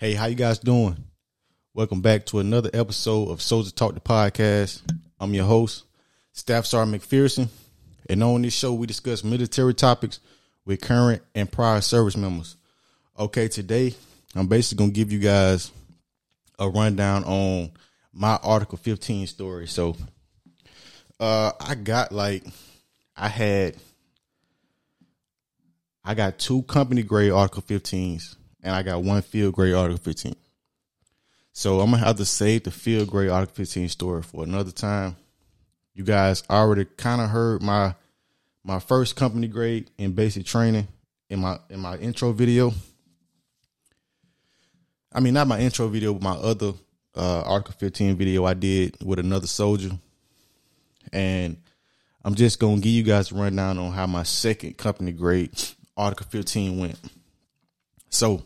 Hey, how you guys doing? Welcome back to another episode of Soldier Talk the podcast. I'm your host, Staff Sergeant McPherson, and on this show we discuss military topics with current and prior service members. Okay, today I'm basically gonna give you guys a rundown on my Article 15 story. So, uh, I got like, I had, I got two company grade Article 15s and I got one field grade Article 15. So I'm gonna have to save the field grade Article 15 story for another time. You guys already kind of heard my my first company grade in basic training in my in my intro video. I mean, not my intro video, but my other uh, Article 15 video I did with another soldier. And I'm just gonna give you guys a rundown on how my second company grade Article 15 went. So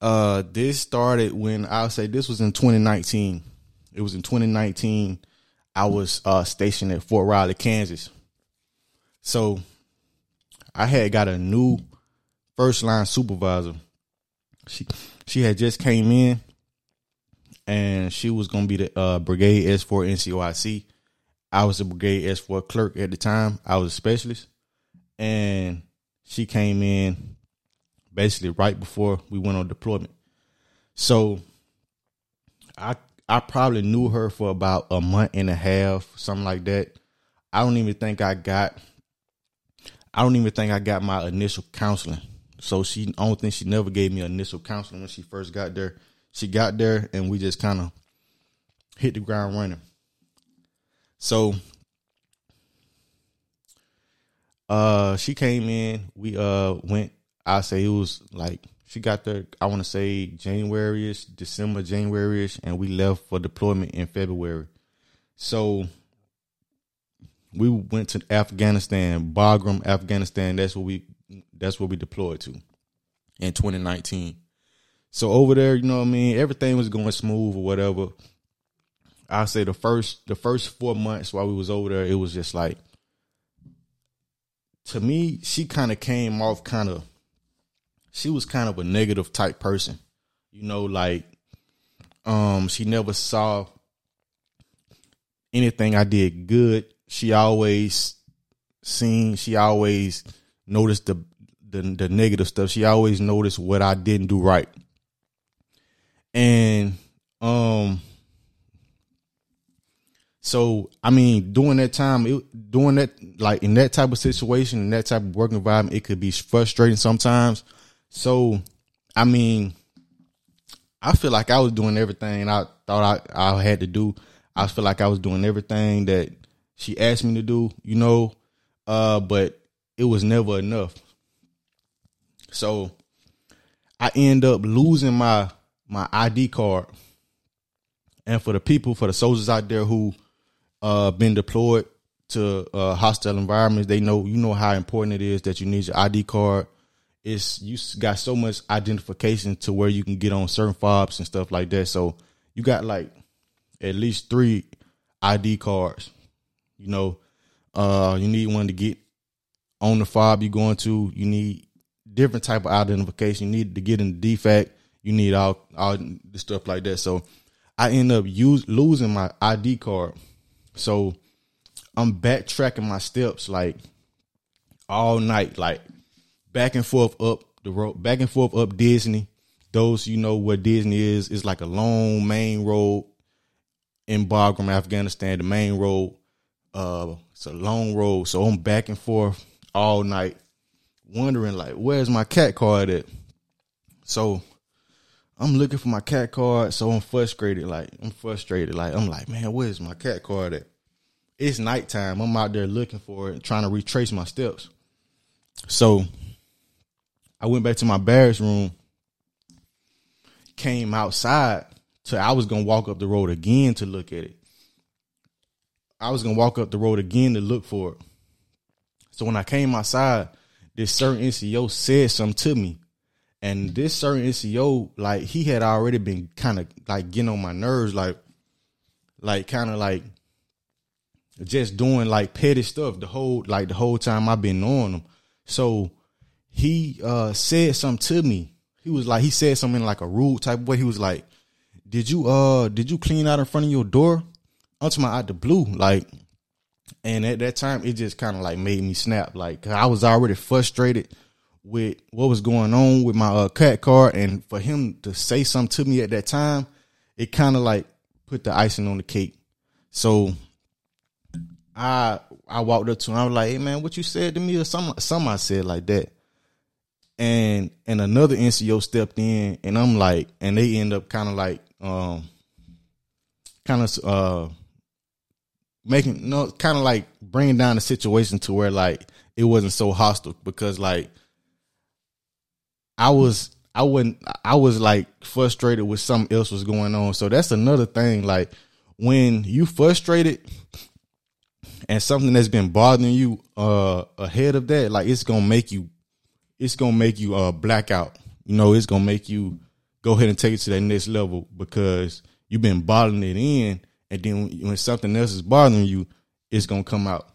uh this started when I'll say this was in 2019. It was in 2019. I was uh stationed at Fort Riley, Kansas. So I had got a new first line supervisor. She she had just came in and she was gonna be the uh, brigade S4 NCOIC. I was a brigade S4 clerk at the time. I was a specialist. And she came in basically right before we went on deployment. So I I probably knew her for about a month and a half, something like that. I don't even think I got I don't even think I got my initial counseling. So she I don't think she never gave me initial counseling when she first got there. She got there and we just kind of hit the ground running. So uh she came in, we uh went I say it was like she got there. I want to say January-ish, December, January-ish, and we left for deployment in February. So we went to Afghanistan, Bagram, Afghanistan. That's what we that's where we deployed to in 2019. So over there, you know what I mean, everything was going smooth or whatever. I say the first the first four months while we was over there, it was just like to me, she kind of came off kind of she was kind of a negative type person. You know, like um she never saw anything I did good. She always seen she always noticed the the, the negative stuff. She always noticed what I didn't do right. And um so I mean, during that time, it, doing that like in that type of situation, in that type of work environment, it could be frustrating sometimes. So, I mean, I feel like I was doing everything I thought I, I had to do. I feel like I was doing everything that she asked me to do, you know, uh, but it was never enough. So I end up losing my my ID card. And for the people, for the soldiers out there who uh been deployed to uh hostile environments, they know you know how important it is that you need your ID card it's you got so much identification to where you can get on certain fobs and stuff like that. So you got like at least three ID cards. You know, uh, you need one to get on the fob you're going to. You need different type of identification. You need to get in the DFAC. You need all all the stuff like that. So I end up use, losing my ID card. So I'm backtracking my steps like all night, like back and forth up the road, back and forth up Disney. Those you know where Disney is is like a long main road in Bagram, Afghanistan. The main road, uh, it's a long road, so I'm back and forth all night, wondering like, where's my CAC card at? So I'm looking for my CAC card, so I'm frustrated. Like I'm frustrated. Like I'm like, man, where's my CAC card at? It's nighttime. I'm out there looking for it, trying to retrace my steps. So I went back to my barracks room, came outside to I was gonna walk up the road again to look at it. I was gonna walk up the road again to look for it. So when I came outside, this certain NCO said something to me. And this certain NCO, like he had already been kind of like getting on my nerves, like like kind of like just doing like petty stuff the whole like the whole time I've been on him. So he uh said something to me. He was like he said something like a rude type of way. He was like, Did you uh did you clean out in front of your door? Unto my out the blue. Like and at that time it just kind of like made me snap. Like, I was already frustrated with what was going on with my uh, CAC card and for him to say something to me at that time, it kind of like put the icing on the cake. So I I walked up to him. I was like, "Hey man, what you said to me?" Or some some I said like that. And and another NCO stepped in, and I'm like, and they end up kind of like, um, kind of uh, making no, kind of like bringing down the situation to where like it wasn't so hostile because like I was I wouldn't I was like frustrated with something else was going on. So that's another thing. Like when you frustrated and something that's been bothering you uh ahead of that, like it's gonna make you it's gonna make you uh black out. You know, it's gonna make you go ahead and take it to that next level because you've been bottling it in and then when something else is bothering you, it's gonna come out.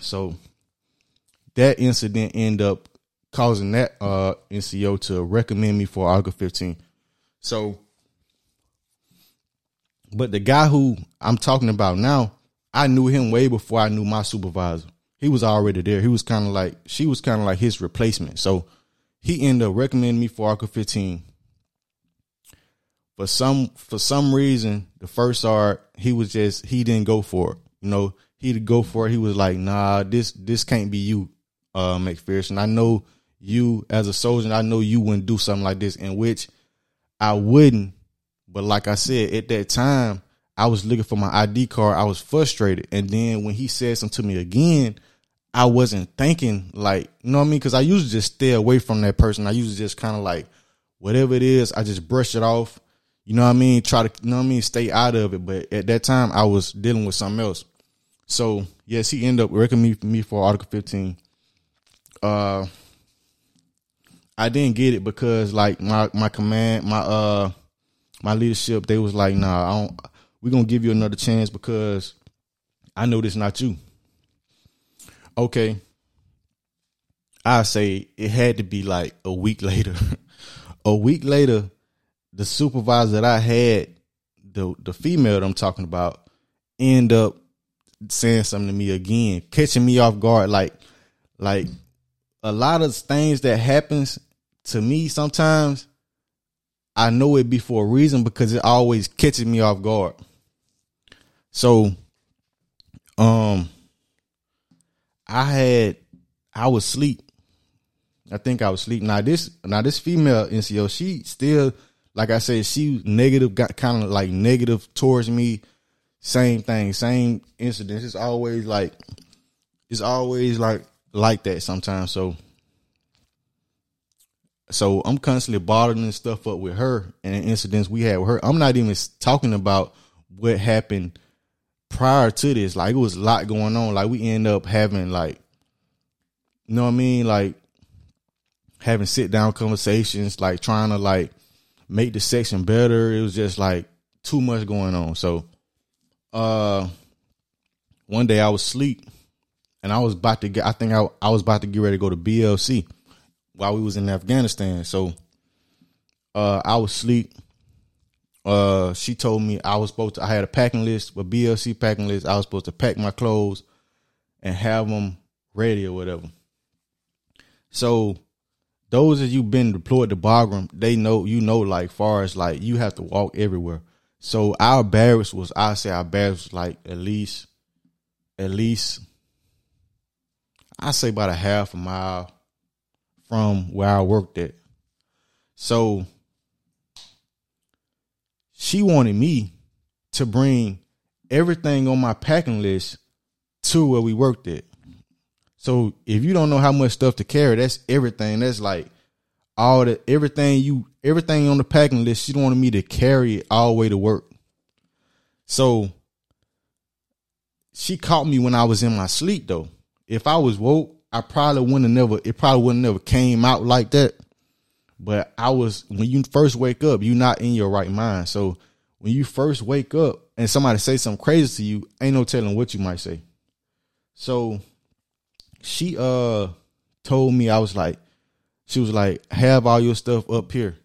So that incident end up causing that uh NCO to recommend me for Article 15. So but the guy who I'm talking about now, I knew him way before I knew my supervisor. He was already there. He was kind of like she was kind of like his replacement. So he ended up recommending me for Article 15. For some for some reason, the first art he was just he didn't go for it. You know, he'd go for it. He was like, "Nah, this this can't be you, uh, McPherson. I know you as a soldier. I know you wouldn't do something like this." In which I wouldn't. But like I said, at that time, I was looking for my ID card. I was frustrated, and then when he said something to me again, I wasn't thinking like, you know what I mean? Because I usually just stay away from that person. I usually just kind of like, whatever it is, I just brush it off. You know what I mean? Try to, you know what I mean? Stay out of it. But at that time, I was dealing with something else. So yes, he ended up recommending me for Article 15. Uh, I didn't get it because like my my command, my uh, my leadership, they was like, nah, I don't. We're gonna give you another chance because I know this not you. Okay. I say it had to be like a week later. a week later, the supervisor that I had, the the female that I'm talking about, end up saying something to me again, catching me off guard. Like, like a lot of things that happens to me sometimes, I know it be for a reason because it always catches me off guard. So, um, I had I was asleep. I think I was asleep. Now this now this female NCO, she still like I said, she negative got kind of like negative towards me. Same thing, same incidents. It's always like it's always like like that sometimes. So so I'm constantly bottling stuff up with her and incidents we had with her. I'm not even talking about what happened prior to this. Like it was a lot going on. Like we end up having like you know what I mean? Like having sit down conversations, like trying to like make the section better. It was just like too much going on. So uh one day I was asleep and I was about to get I think I I was about to get ready to go to BLC while we was in Afghanistan. So uh I was asleep. Uh she told me I was supposed to I had a packing list, a BLC packing list. I was supposed to pack my clothes and have them ready or whatever. So those of you been deployed to Bagram, they know you know like far as like you have to walk everywhere. So our barracks was I say our barracks was like at least at least I say about a half a mile from where I worked at. So she wanted me to bring everything on my packing list to where we worked at. So if you don't know how much stuff to carry, that's everything. That's like all the everything you everything on the packing list. She wanted me to carry it all the way to work. So she caught me when I was in my sleep though. If I was woke, I probably wouldn't have never it probably wouldn't have never came out like that. But I was when you first wake up, you're not in your right mind. So when you first wake up and somebody say something crazy to you, ain't no telling what you might say. So she uh told me I was like, she was like, have all your stuff up here.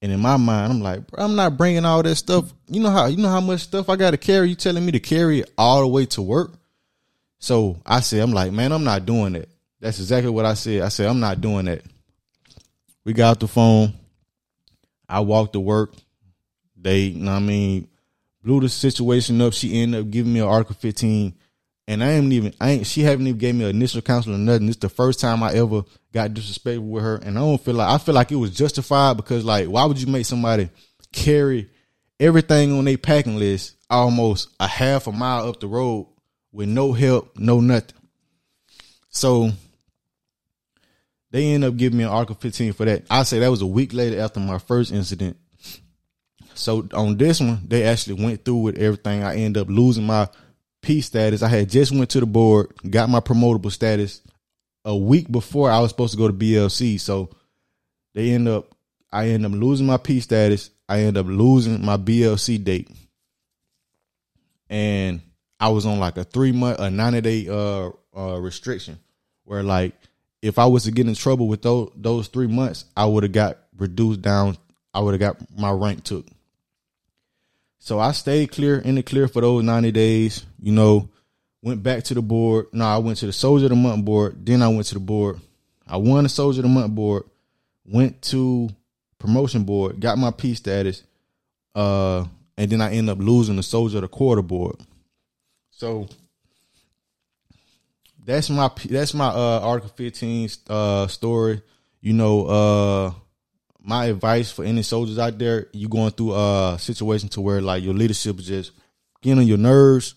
And in my mind, I'm like, I'm not bringing all that stuff. You know how you know how much stuff I got to carry. You telling me to carry it all the way to work? So I said, I'm like, man, I'm not doing that. That's exactly what I said. I said, I'm not doing that. We got the phone. I walked to work. They, you know I mean, blew the situation up. She ended up giving me an Article 15 and I ain't even I ain't she haven't even gave me an initial counsel or nothing. It's the first time I ever got disrespectful with her, and I don't feel like I feel like it was justified because like why would you make somebody carry everything on their packing list almost a half a mile up the road with no help, no nothing. So they end up giving me an Article 15 for that. I say that was a week later after my first incident. So on this one, they actually went through with everything. I end up losing my P status. I had just went to the board, got my promotable status a week before I was supposed to go to BLC. So they end up, I end up losing my P status. I end up losing my BLC date, and I was on like a three month, a ninety day uh, uh restriction, where like if I was to get in trouble with those those three months, I would have got reduced down. I would have got my rank took. So I stayed clear in the clear for those 90 days, you know, went back to the board. No, I went to the Soldier of the Month board. Then I went to the board. I won the Soldier of the Month board, went to promotion board, got my P status, uh, and then I end up losing the Soldier of the Quarter board. So that's my that's my uh Article 15 uh story. You know, uh my advice for any soldiers out there, you going through a situation to where like your leadership is just getting on your nerves.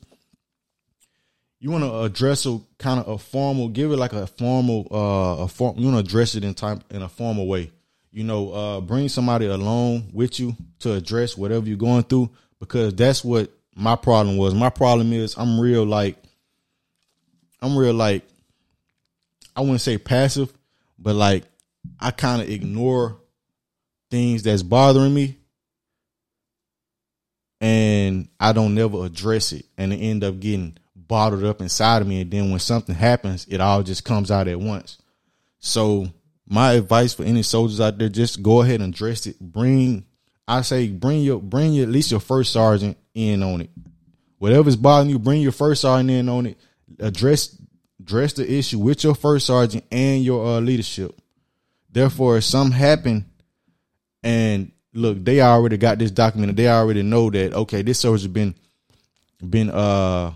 You want to address a kind of a formal, give it like a formal, uh, a form. You want to address it in time in a formal way. You know, uh, bring somebody along with you to address whatever you're going through because that's what my problem was. My problem is I'm real like, I'm real like, I wouldn't say passive, but like I kind of ignore things that's bothering me and I don't never address it and it end up getting bottled up inside of me and then when something happens it all just comes out at once. So my advice for any soldiers out there just go ahead and address it. Bring I say bring your bring your at least your first sergeant in on it. Whatever's bothering you, bring your first sergeant in on it. Address address the issue with your first sergeant and your uh, leadership. Therefore, if something happened, and look, they already got this documented. They already know that okay, this soldier's been been uh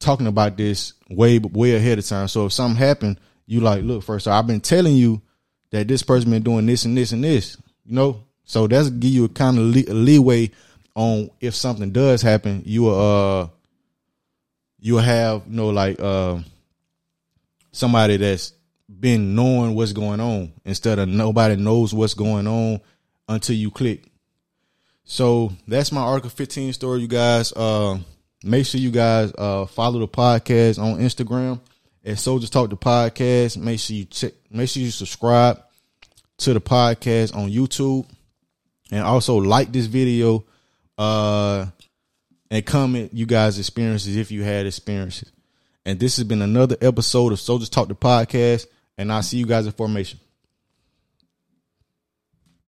talking about this way way ahead of time. So if something happened, you like, look, first, I've been telling you that this person been doing this and this and this. You know, so that's give you a kind of lee- leeway on if something does happen, you will uh you'll have you know like uh somebody that's been knowing what's going on instead of nobody knows what's going on until you click. So that's my Article 15 story, you guys. Uh, make sure you guys uh, follow the podcast on Instagram at Soldiers Talk the Podcast. Make sure you check. Make sure you subscribe to the podcast on YouTube, and also like this video. Uh, and comment you guys' experiences if you had experiences. And this has been another episode of Soldiers Talk the Podcast. And I'll see you guys in formation.